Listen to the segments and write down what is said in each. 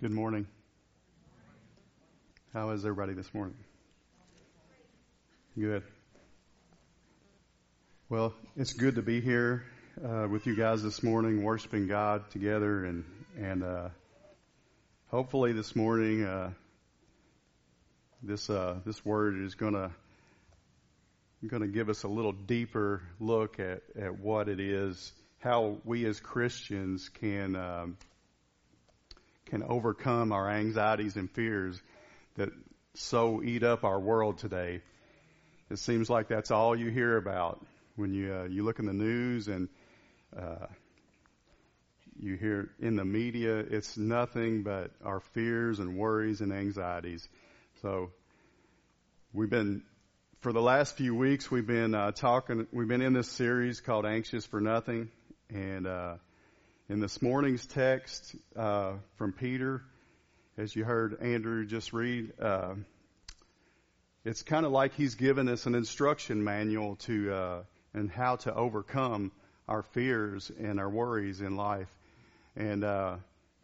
Good morning. How is everybody this morning? Good. Well, it's good to be here uh, with you guys this morning, worshiping God together, and and uh, hopefully this morning uh, this uh, this word is gonna gonna give us a little deeper look at at what it is, how we as Christians can. Um, can overcome our anxieties and fears that so eat up our world today. It seems like that's all you hear about when you uh, you look in the news and uh, you hear in the media. It's nothing but our fears and worries and anxieties. So we've been for the last few weeks we've been uh, talking. We've been in this series called "Anxious for Nothing," and uh, in this morning's text uh, from Peter, as you heard Andrew just read, uh, it's kind of like he's given us an instruction manual to uh, and how to overcome our fears and our worries in life. And uh,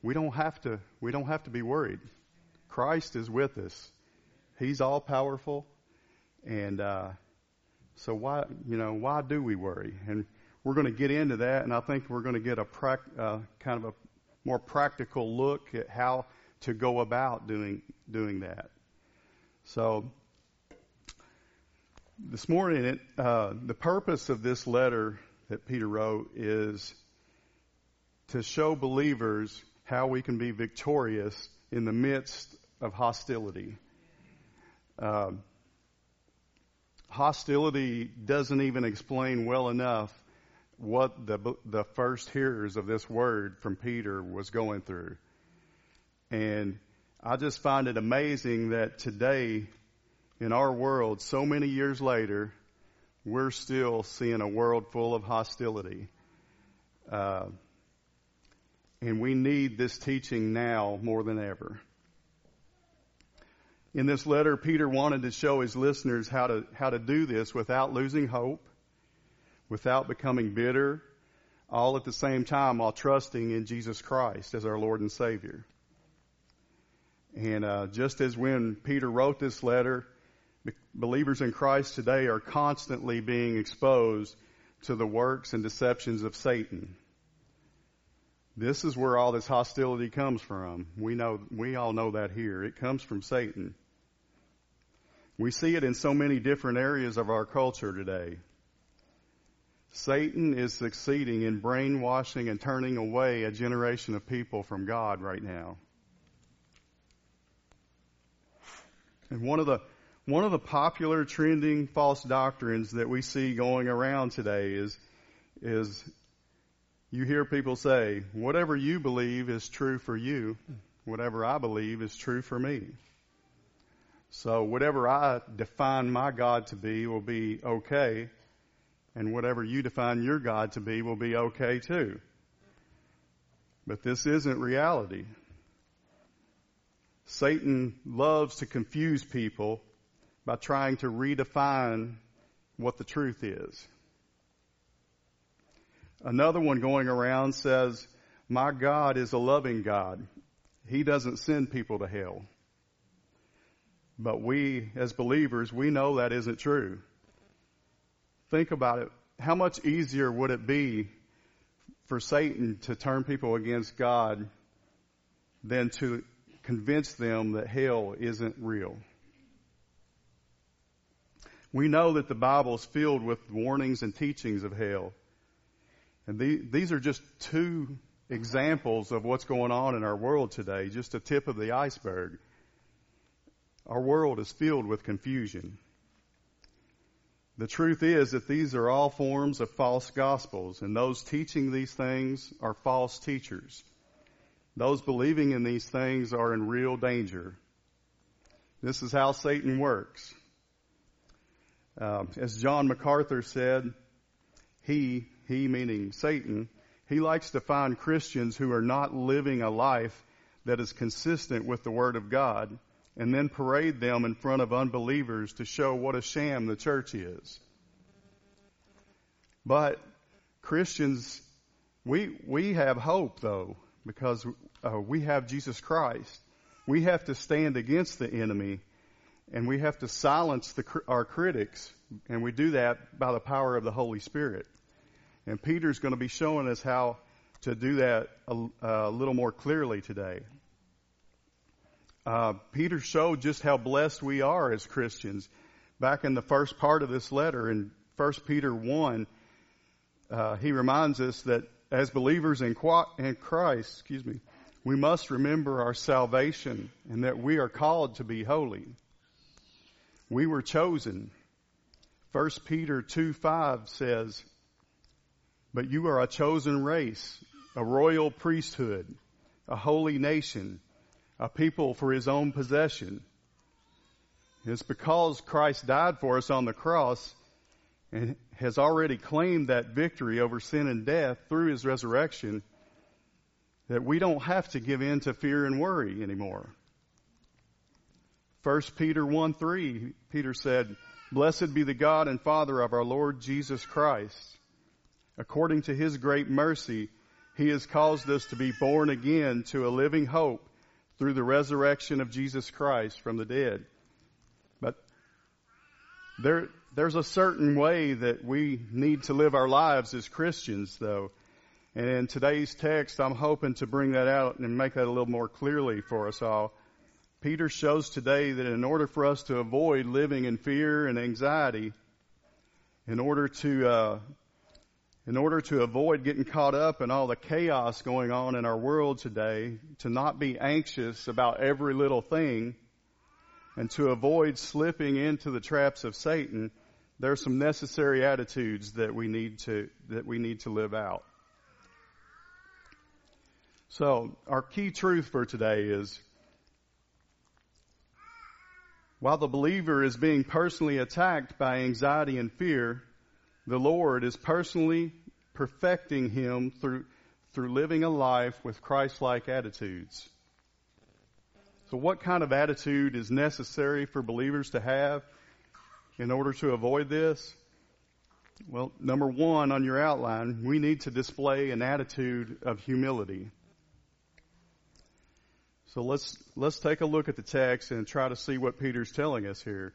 we don't have to we don't have to be worried. Christ is with us. He's all powerful, and uh, so why you know why do we worry? And we're going to get into that, and I think we're going to get a uh, kind of a more practical look at how to go about doing doing that. So this morning, it, uh, the purpose of this letter that Peter wrote is to show believers how we can be victorious in the midst of hostility. Um, hostility doesn't even explain well enough what the, the first hearers of this word from Peter was going through. And I just find it amazing that today in our world, so many years later, we're still seeing a world full of hostility. Uh, and we need this teaching now more than ever. In this letter, Peter wanted to show his listeners how to, how to do this without losing hope without becoming bitter, all at the same time while trusting in Jesus Christ as our Lord and Savior. And uh, just as when Peter wrote this letter, believers in Christ today are constantly being exposed to the works and deceptions of Satan. This is where all this hostility comes from. We know, we all know that here. It comes from Satan. We see it in so many different areas of our culture today. Satan is succeeding in brainwashing and turning away a generation of people from God right now. And one of the one of the popular trending false doctrines that we see going around today is is you hear people say, whatever you believe is true for you, whatever I believe is true for me. So whatever I define my God to be will be okay, and whatever you define your God to be will be okay too. But this isn't reality. Satan loves to confuse people by trying to redefine what the truth is. Another one going around says, My God is a loving God. He doesn't send people to hell. But we, as believers, we know that isn't true think about it, how much easier would it be for Satan to turn people against God than to convince them that hell isn't real? We know that the Bible is filled with warnings and teachings of hell. And the, these are just two examples of what's going on in our world today, just a tip of the iceberg. Our world is filled with confusion. The truth is that these are all forms of false gospels, and those teaching these things are false teachers. Those believing in these things are in real danger. This is how Satan works. Uh, as John MacArthur said, he, he meaning Satan, he likes to find Christians who are not living a life that is consistent with the Word of God and then parade them in front of unbelievers to show what a sham the church is. But Christians, we, we have hope though, because uh, we have Jesus Christ. We have to stand against the enemy and we have to silence the, our critics and we do that by the power of the Holy Spirit. And Peter's going to be showing us how to do that a, a little more clearly today. Uh, Peter showed just how blessed we are as Christians. Back in the first part of this letter in 1 Peter 1, uh, he reminds us that as believers in, in Christ, excuse me, we must remember our salvation and that we are called to be holy. We were chosen. 1 Peter 2 5 says, But you are a chosen race, a royal priesthood, a holy nation, a people for his own possession. It's because Christ died for us on the cross and has already claimed that victory over sin and death through his resurrection that we don't have to give in to fear and worry anymore. 1 Peter 1 3, Peter said, Blessed be the God and Father of our Lord Jesus Christ. According to his great mercy, he has caused us to be born again to a living hope through the resurrection of Jesus Christ from the dead. But there, there's a certain way that we need to live our lives as Christians, though. And in today's text, I'm hoping to bring that out and make that a little more clearly for us all. Peter shows today that in order for us to avoid living in fear and anxiety, in order to uh, in order to avoid getting caught up in all the chaos going on in our world today, to not be anxious about every little thing, and to avoid slipping into the traps of Satan, there are some necessary attitudes that we need to, that we need to live out. So, our key truth for today is, while the believer is being personally attacked by anxiety and fear, the Lord is personally perfecting him through, through living a life with Christ-like attitudes. So what kind of attitude is necessary for believers to have in order to avoid this? Well, number one on your outline, we need to display an attitude of humility. So let's, let's take a look at the text and try to see what Peter's telling us here.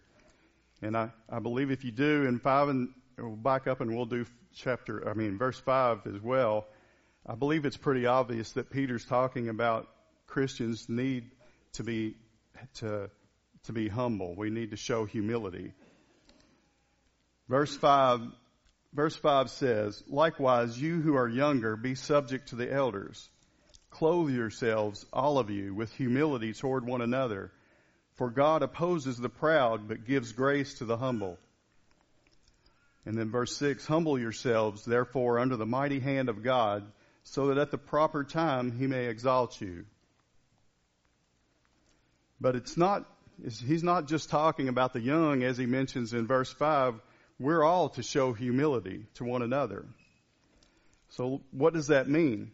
And I, I believe if you do in five and we'll back up and we'll do chapter, I mean, verse five as well. I believe it's pretty obvious that Peter's talking about Christians need to be, to, to be humble. We need to show humility. Verse 5, verse 5 says, Likewise, you who are younger, be subject to the elders. Clothe yourselves, all of you, with humility toward one another. For God opposes the proud, but gives grace to the humble. And then verse 6, Humble yourselves, therefore, under the mighty hand of God, so that at the proper time he may exalt you. But it's not, he's not just talking about the young as he mentions in verse 5 we're all to show humility to one another. So what does that mean?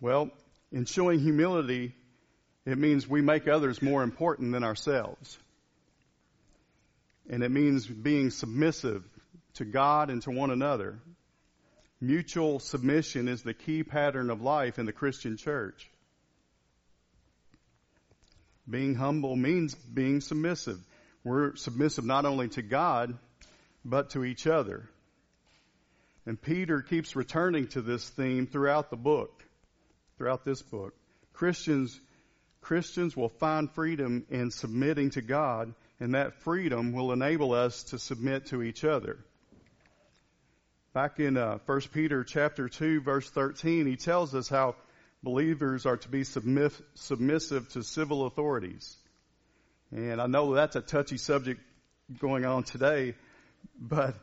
Well, in showing humility, it means we make others more important than ourselves. And it means being submissive to God and to one another. Mutual submission is the key pattern of life in the Christian church. Being humble means being submissive. We're submissive not only to God, but to each other. And Peter keeps returning to this theme throughout the book, throughout this book. Christians, Christians will find freedom in submitting to God, and that freedom will enable us to submit to each other. Back in uh, 1 Peter chapter 2 verse 13, he tells us how believers are to be submissive to civil authorities. And I know that's a touchy subject going on today, but,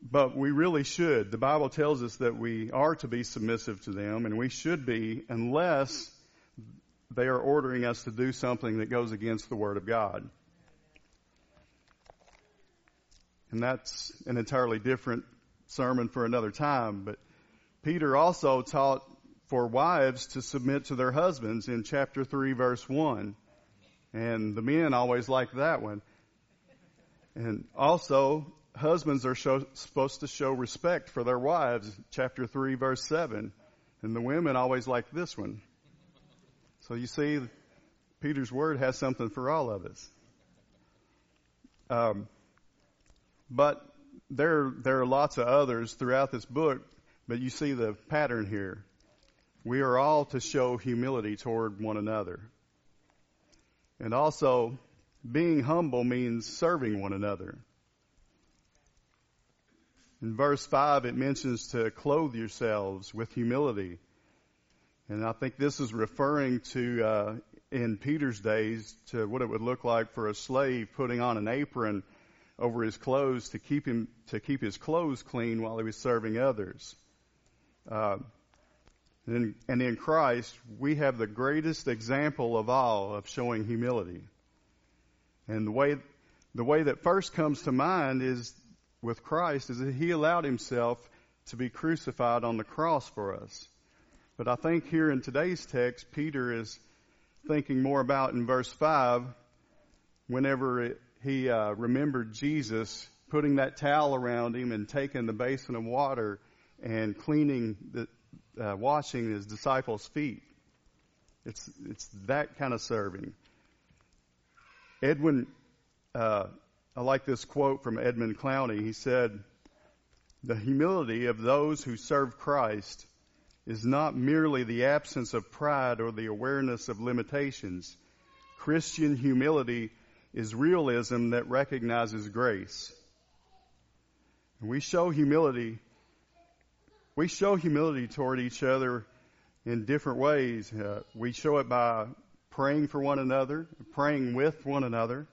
but we really should. The Bible tells us that we are to be submissive to them and we should be unless they are ordering us to do something that goes against the Word of God. And that's an entirely different sermon for another time, but Peter also taught for wives to submit to their husbands in chapter 3 verse 1. And the men always like that one. And also, husbands are show, supposed to show respect for their wives, chapter 3, verse 7. And the women always like this one. So you see, Peter's word has something for all of us. Um, but there, there are lots of others throughout this book, but you see the pattern here. We are all to show humility toward one another. And also, being humble means serving one another. In verse 5, it mentions to clothe yourselves with humility. And I think this is referring to, uh, in Peter's days, to what it would look like for a slave putting on an apron over his clothes to keep him, to keep his clothes clean while he was serving others. Uh, and, and in Christ, we have the greatest example of all of showing humility. And the way, the way that first comes to mind is with Christ is that he allowed himself to be crucified on the cross for us. But I think here in today's text, Peter is thinking more about in verse 5, whenever it, he uh, remembered Jesus putting that towel around him and taking the basin of water and cleaning the, uh, washing his disciples' feet. It's it's that kind of serving. Edwin, uh, I like this quote from Edmund Clowney. He said, "The humility of those who serve Christ is not merely the absence of pride or the awareness of limitations. Christian humility is realism that recognizes grace." And we show humility we show humility toward each other in different ways. Uh, we show it by praying for one another, praying with one another,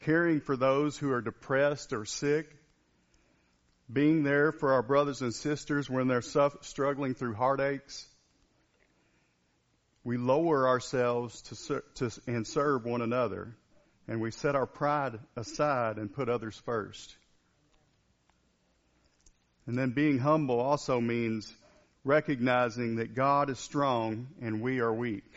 caring for those who are depressed or sick, being there for our brothers and sisters when they're struggling through heartaches. We lower ourselves to, to, and serve one another, and we set our pride aside and put others first. And then being humble also means recognizing that God is strong and we are weak.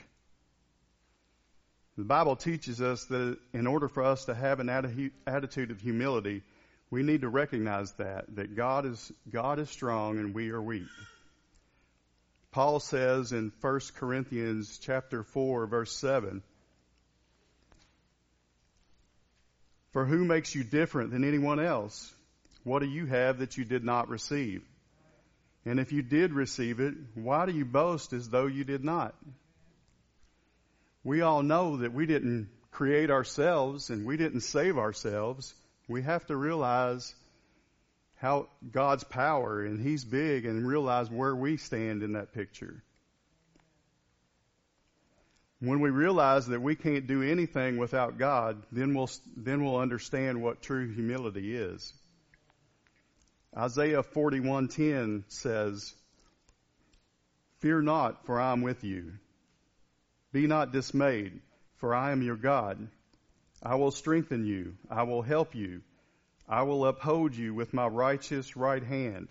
The Bible teaches us that in order for us to have an attitude of humility, we need to recognize that, that God is, God is strong and we are weak. Paul says in 1 Corinthians chapter 4 verse 7, For who makes you different than anyone else? What do you have that you did not receive? And if you did receive it, why do you boast as though you did not? We all know that we didn't create ourselves and we didn't save ourselves. We have to realize how God's power and He's big and realize where we stand in that picture. When we realize that we can't do anything without God, then we'll, then we'll understand what true humility is. Isaiah 41:10 says, "Fear not, for I am with you. Be not dismayed, for I am your God. I will strengthen you. I will help you. I will uphold you with my righteous right hand."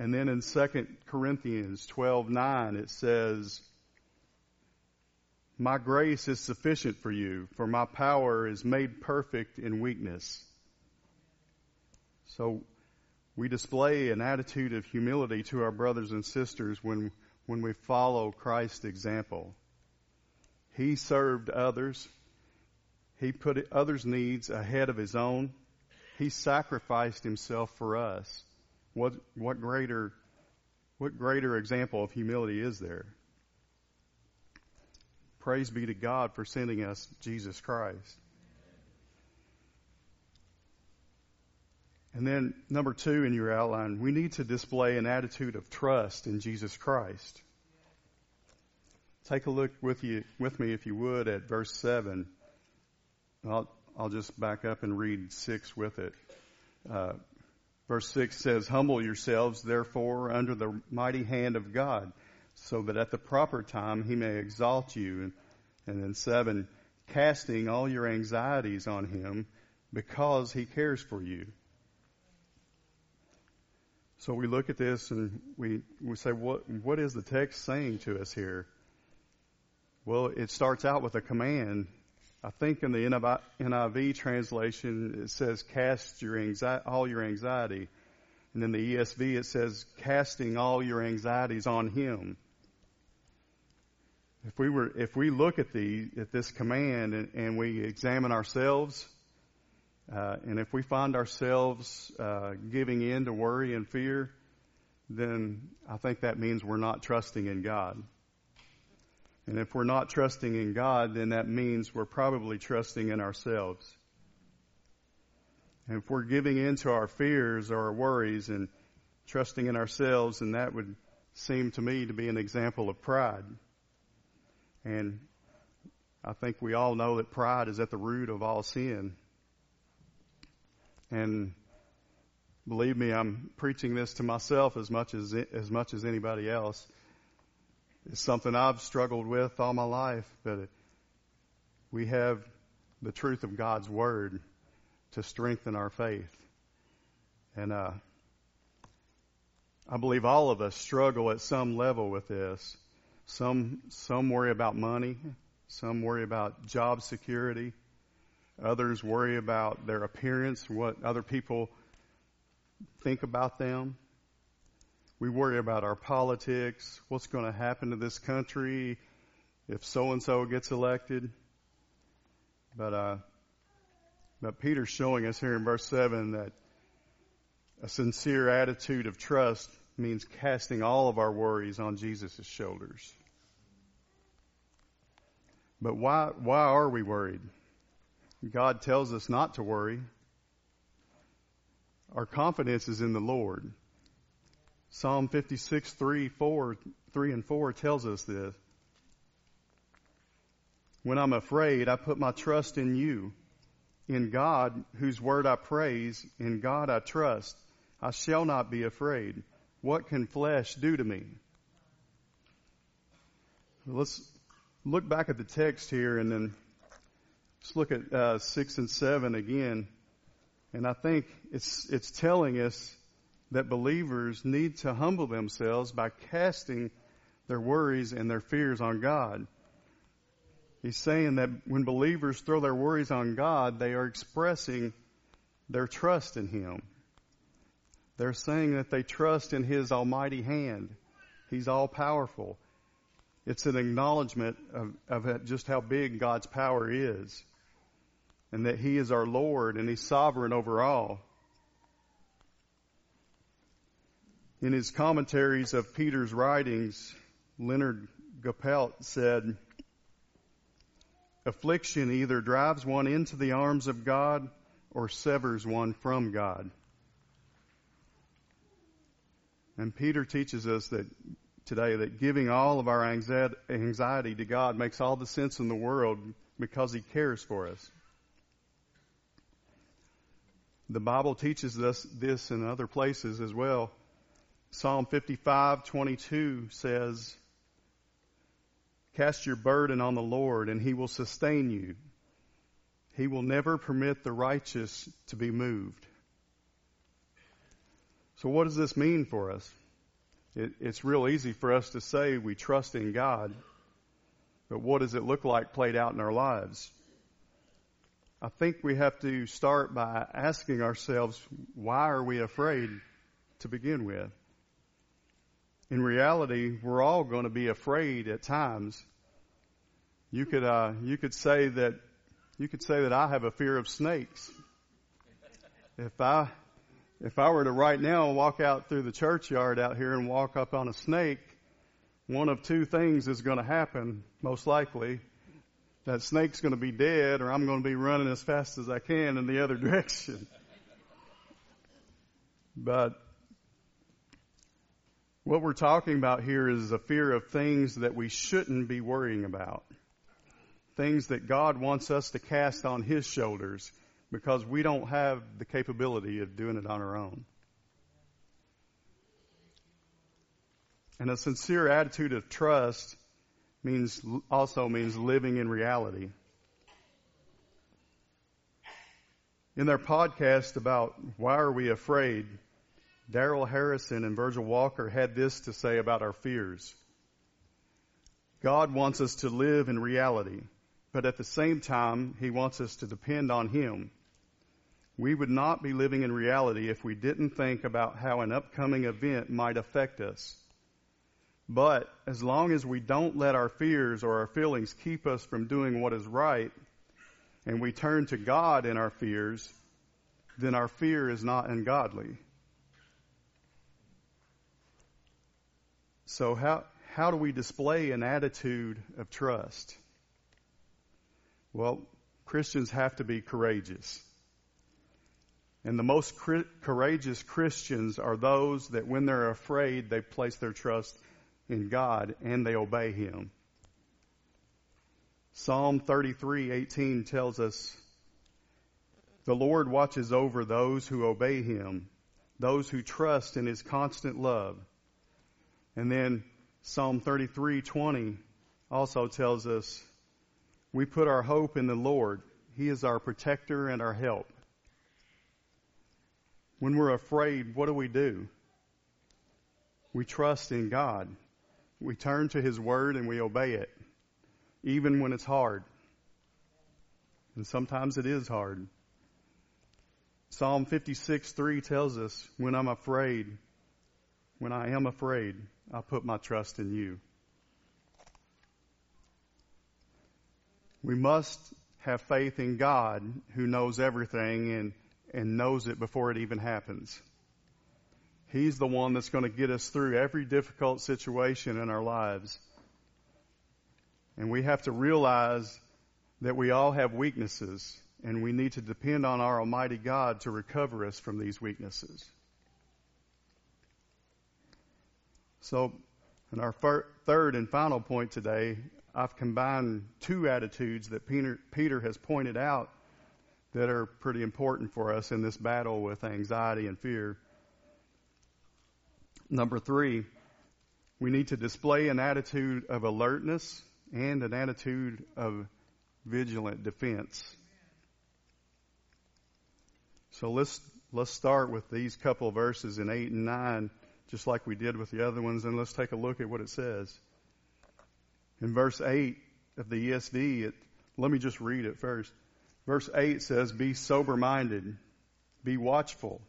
And then in 2 Corinthians 12:9 it says, "My grace is sufficient for you, for my power is made perfect in weakness." So we display an attitude of humility to our brothers and sisters when, when we follow Christ's example. He served others. He put others' needs ahead of his own. He sacrificed himself for us. What, what greater, what greater example of humility is there? Praise be to God for sending us Jesus Christ. And then number two in your outline, we need to display an attitude of trust in Jesus Christ. Take a look with you, with me if you would at verse seven. I'll, I'll just back up and read six with it. Uh, verse six says, humble yourselves therefore under the mighty hand of God so that at the proper time he may exalt you. And, then seven, casting all your anxieties on him because he cares for you. So we look at this and we, we say, what, what is the text saying to us here? Well, it starts out with a command. I think in the NIV translation it says, cast your anxiety, all your anxiety. And in the ESV it says, casting all your anxieties on Him. If we were, if we look at the, at this command and, and we examine ourselves, uh, and if we find ourselves uh, giving in to worry and fear, then I think that means we're not trusting in God. And if we're not trusting in God, then that means we're probably trusting in ourselves. And if we're giving in to our fears or our worries and trusting in ourselves, then that would seem to me to be an example of pride. And I think we all know that pride is at the root of all sin. And believe me, I'm preaching this to myself as much as as much as anybody else. It's something I've struggled with all my life, but we have the truth of God's word to strengthen our faith. And uh, I believe all of us struggle at some level with this. Some some worry about money, some worry about job security, others worry about their appearance, what other people think about them. We worry about our politics, what's going to happen to this country if so and so gets elected. But uh, but Peter's showing us here in verse 7 that a sincere attitude of trust means casting all of our worries on Jesus' shoulders. But why, why are we worried? God tells us not to worry. Our confidence is in the Lord. Psalm 56, 3, 4, 3 and 4 tells us this. When I'm afraid, I put my trust in you. In God, whose word I praise, in God I trust. I shall not be afraid. What can flesh do to me? Let's look back at the text here and then let's look at uh, 6 and 7 again. And I think it's, it's telling us that believers need to humble themselves by casting their worries and their fears on God. He's saying that when believers throw their worries on God, they are expressing their trust in Him. They're saying that they trust in His almighty hand. He's all powerful. It's an acknowledgement of, of just how big God's power is. And that He is our Lord and He's sovereign over all. In his commentaries of Peter's writings, Leonhard Goppelt said, Affliction either drives one into the arms of God or severs one from God. And Peter teaches us that today that giving all of our anxiety to God makes all the sense in the world because he cares for us. The Bible teaches us this in other places as well. Psalm 55:22 says, Cast your burden on the Lord and he will sustain you. He will never permit the righteous to be moved. So what does this mean for us? It, it's real easy for us to say we trust in God, but what does it look like played out in our lives? I think we have to start by asking ourselves, why are we afraid to begin with? in reality, we're all going to be afraid at times. You could, uh, you could say that, you could say that I have a fear of snakes. If I, if I were to right now walk out through the churchyard out here and walk up on a snake, one of two things is going to happen, most likely. That snake's going to be dead or I'm going to be running as fast as I can in the other direction. But what we're talking about here is a fear of things that we shouldn't be worrying about. Things that God wants us to cast on His shoulders because we don't have the capability of doing it on our own. And a sincere attitude of trust means, also means living in reality. In their podcast about why are we afraid, Darrell Harrison and Virgil Walker had this to say about our fears. God wants us to live in reality, but at the same time, He wants us to depend on Him. We would not be living in reality if we didn't think about how an upcoming event might affect us. But as long as we don't let our fears or our feelings keep us from doing what is right, and we turn to God in our fears, then our fear is not ungodly. So how, how do we display an attitude of trust? Well, Christians have to be courageous. And the most courageous Christians are those that when they're afraid, they place their trust in God and they obey Him. Psalm 33:18 tells us, "The Lord watches over those who obey Him, those who trust in His constant love." And then Psalm 33:20 also tells us, "We put our hope in the Lord. He is our protector and our help." When we're afraid, what do we do? We trust in God. We turn to His Word and we obey it, even when it's hard. And sometimes it is hard. Psalm 56 3 tells us, When I'm afraid, when I am afraid, I put my trust in you. We must have faith in God who knows everything and and knows it before it even happens. He's the one that's going to get us through every difficult situation in our lives. And we have to realize that we all have weaknesses and we need to depend on our Almighty God to recover us from these weaknesses. So, in our fir- third and final point today, I've combined two attitudes that Peter, Peter has pointed out that are pretty important for us in this battle with anxiety and fear. Number three, we need to display an attitude of alertness and an attitude of vigilant defense. So let's let's start with these couple verses in eight and nine, just like we did with the other ones, and let's take a look at what it says. In verse eight of the ESV, it, let me just read it first. Verse 8 says, Be sober minded, be watchful.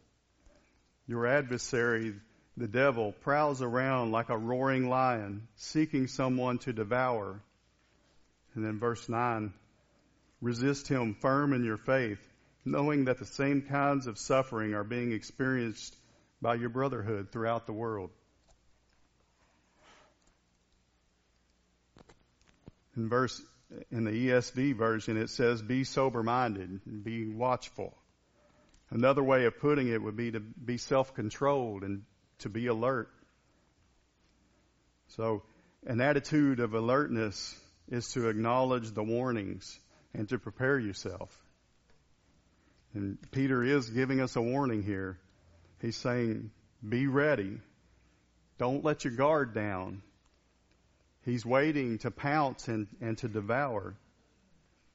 Your adversary, the devil, prowls around like a roaring lion, seeking someone to devour. And then verse 9, resist him firm in your faith, knowing that the same kinds of suffering are being experienced by your brotherhood throughout the world. In verse in the ESV version, it says, be sober minded, be watchful. Another way of putting it would be to be self controlled and to be alert. So, an attitude of alertness is to acknowledge the warnings and to prepare yourself. And Peter is giving us a warning here. He's saying, be ready. Don't let your guard down. He's waiting to pounce and, and to devour.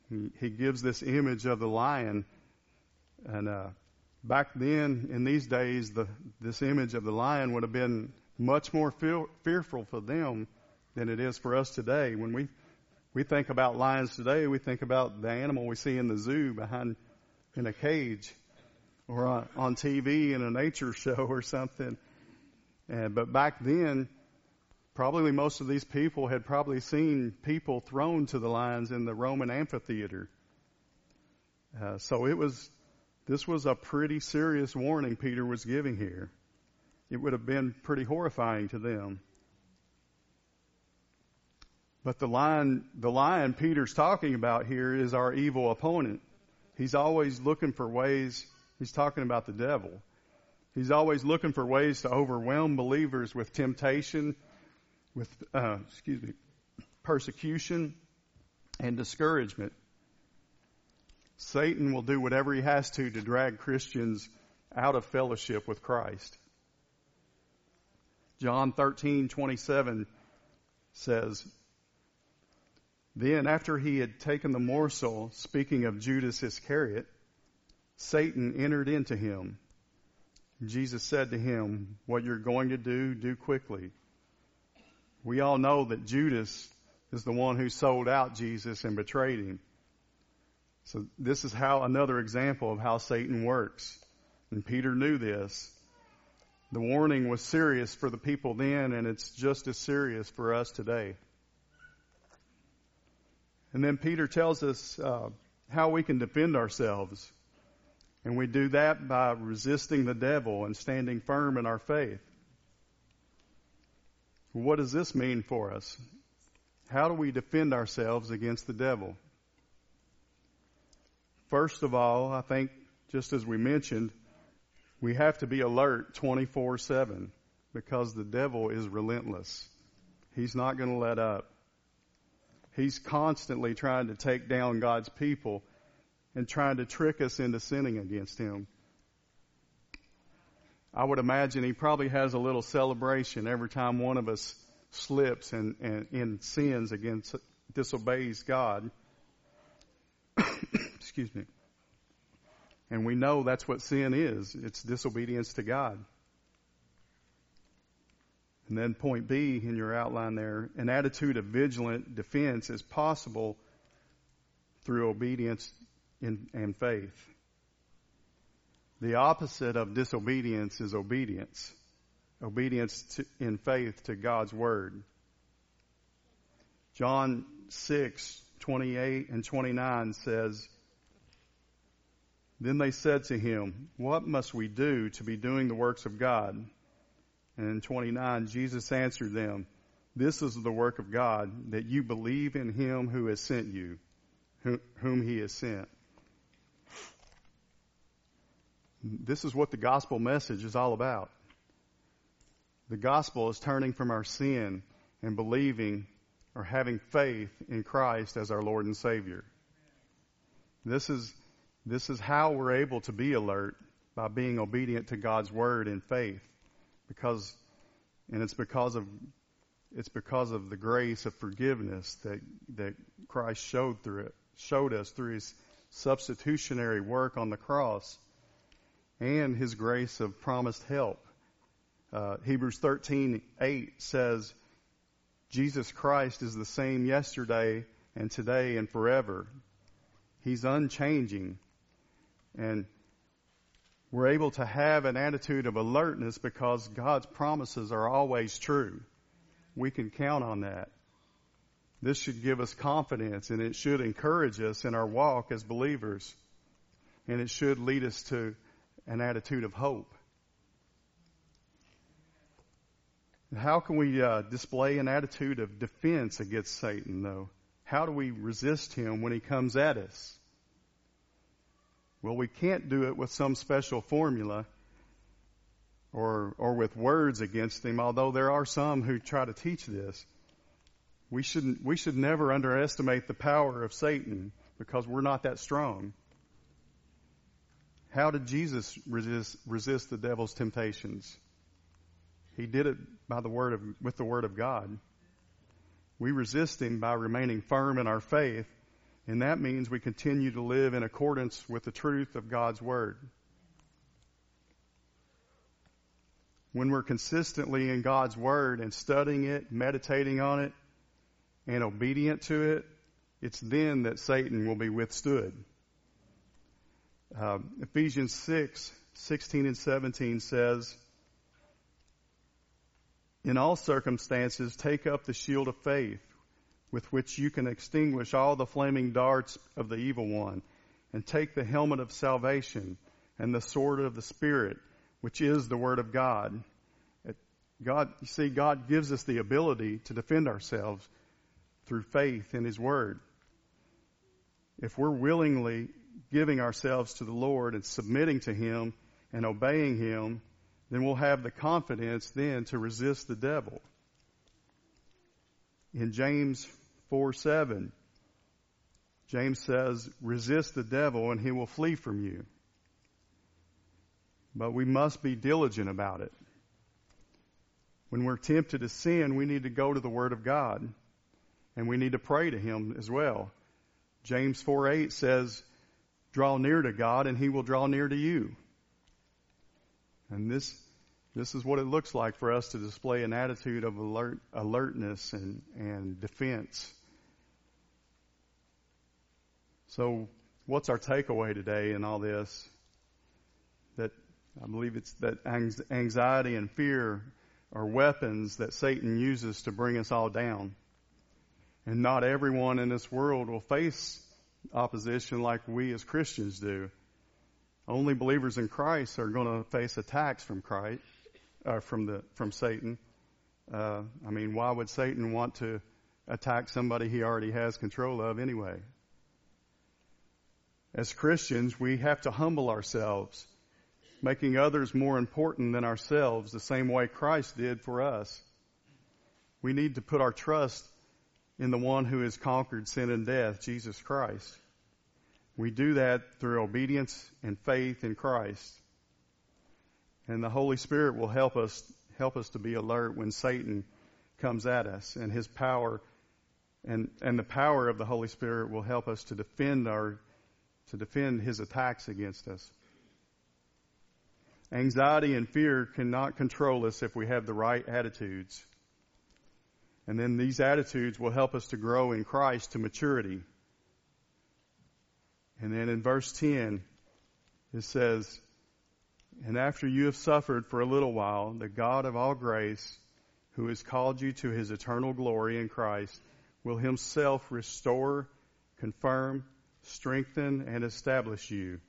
He, he gives this image of the lion. And uh, back then, in these days, the, this image of the lion would have been much more fearful for them than it is for us today. When we we think about lions today, we think about the animal we see in the zoo behind in a cage or on, on TV in a nature show or something. And, but back then, Probably most of these people had probably seen people thrown to the lions in the Roman amphitheater. Uh, so it was, this was a pretty serious warning Peter was giving here. It would have been pretty horrifying to them. But the lion, the lion Peter's talking about here is our evil opponent. He's always looking for ways, he's talking about the devil. He's always looking for ways to overwhelm believers with temptation with, uh, excuse me, persecution and discouragement. Satan will do whatever he has to to drag Christians out of fellowship with Christ. John 13:27 says, Then after he had taken the morsel, speaking of Judas Iscariot, Satan entered into him. Jesus said to him, What you're going to do, do quickly. We all know that Judas is the one who sold out Jesus and betrayed him. So this is how another example of how Satan works. And Peter knew this. The warning was serious for the people then, and it's just as serious for us today. And then Peter tells us uh, how we can defend ourselves. And we do that by resisting the devil and standing firm in our faith. What does this mean for us? How do we defend ourselves against the devil? First of all, I think, just as we mentioned, we have to be alert 24 7 because the devil is relentless. He's not going to let up. He's constantly trying to take down God's people and trying to trick us into sinning against Him. I would imagine he probably has a little celebration every time one of us slips and, and, and sins against, disobeys God. Excuse me. And we know that's what sin is. It's disobedience to God. And then point B in your outline there, an attitude of vigilant defense is possible through obedience and faith. The opposite of disobedience is obedience. Obedience to, in faith to God's Word. John 6, 28 and 29 says, Then they said to him, What must we do to be doing the works of God? And in 29, Jesus answered them, This is the work of God, that you believe in him who has sent you, whom he has sent. This is what the gospel message is all about. The gospel is turning from our sin and believing or having faith in Christ as our Lord and Savior. This is, this is how we're able to be alert by being obedient to God's word in faith because, and it's because of, it's because of the grace of forgiveness that, that Christ showed through it, showed us through his substitutionary work on the cross and his grace of promised help. Uh, Hebrews 13:8 says, Jesus Christ is the same yesterday and today and forever. He's unchanging. And we're able to have an attitude of alertness because God's promises are always true. We can count on that. This should give us confidence and it should encourage us in our walk as believers. And it should lead us to an attitude of hope. How can we uh, display an attitude of defense against Satan, though? How do we resist him when he comes at us? Well, we can't do it with some special formula or, or with words against him, although there are some who try to teach this. We shouldn't, we should never underestimate the power of Satan because we're not that strong. How did Jesus resist, resist the devil's temptations? He did it by the word of, with the word of God. We resist him by remaining firm in our faith, and that means we continue to live in accordance with the truth of God's word. When we're consistently in God's word and studying it, meditating on it, and obedient to it, it's then that Satan will be withstood. Uh, Ephesians 6, 16 and 17 says, In all circumstances, take up the shield of faith, with which you can extinguish all the flaming darts of the evil one, and take the helmet of salvation and the sword of the Spirit, which is the Word of God. God, you see, God gives us the ability to defend ourselves through faith in His Word. If we're willingly giving ourselves to the Lord and submitting to Him and obeying Him, then we'll have the confidence then to resist the devil. In James 4 7, James says, resist the devil and he will flee from you. But we must be diligent about it. When we're tempted to sin, we need to go to the Word of God and we need to pray to Him as well. James 4 8 says, Draw near to God and He will draw near to you. And this, this is what it looks like for us to display an attitude of alert, alertness and, and defense. So what's our takeaway today in all this? That I believe it's that anxiety and fear are weapons that Satan uses to bring us all down. And not everyone in this world will face opposition like we as Christians do. Only believers in Christ are going to face attacks from Christ, uh, from the from Satan. Uh, I mean, why would Satan want to attack somebody he already has control of anyway? As Christians, we have to humble ourselves, making others more important than ourselves, the same way Christ did for us. We need to put our trust in the one who has conquered sin and death, Jesus Christ. We do that through obedience and faith in Christ. And the Holy Spirit will help us help us to be alert when Satan comes at us and his power and and the power of the Holy Spirit will help us to defend our to defend his attacks against us. Anxiety and fear cannot control us if we have the right attitudes. And then these attitudes will help us to grow in Christ to maturity. And then in verse 10, it says, And after you have suffered for a little while, the God of all grace, who has called you to his eternal glory in Christ, will himself restore, confirm, strengthen, and establish you.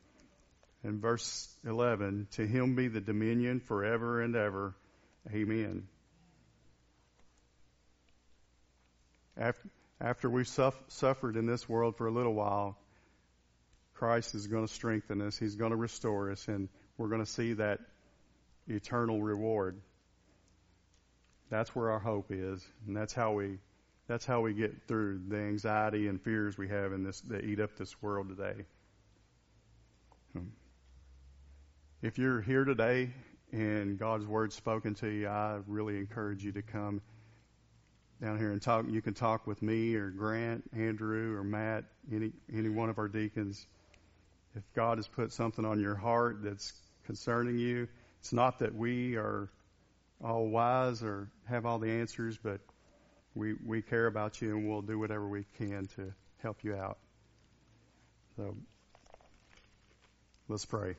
In verse 11, to him be the dominion forever and ever. Amen. After, after we've suffered in this world for a little while, Christ is going to strengthen us. He's going to restore us, and we're going to see that eternal reward. That's where our hope is, and that's how we that's how we get through the anxiety and fears we have in this that eat up this world today. If you're here today and God's word spoken to you, I really encourage you to come down here and talk. You can talk with me or Grant, Andrew, or Matt, any any one of our deacons. If God has put something on your heart that's concerning you, it's not that we are all wise or have all the answers, but we we care about you and we'll do whatever we can to help you out. So let's pray.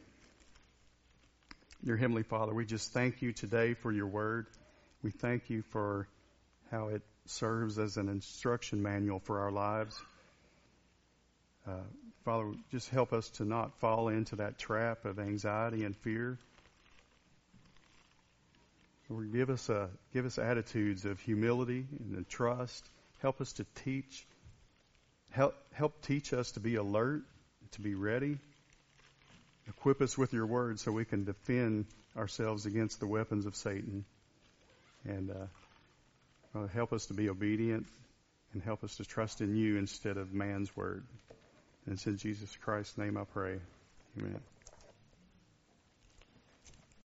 Dear Heavenly Father, we just thank you today for your word. We thank you for how it serves as an instruction manual for our lives. Uh, Father, just help us to not fall into that trap of anxiety and fear. Lord, give us a, give us attitudes of humility and trust. Help us to teach. Help help teach us to be alert, to be ready. Equip us with your word so we can defend ourselves against the weapons of Satan. And uh, uh, help us to be obedient and help us to trust in you instead of man's word. And it's in Jesus Christ's name I pray. Amen.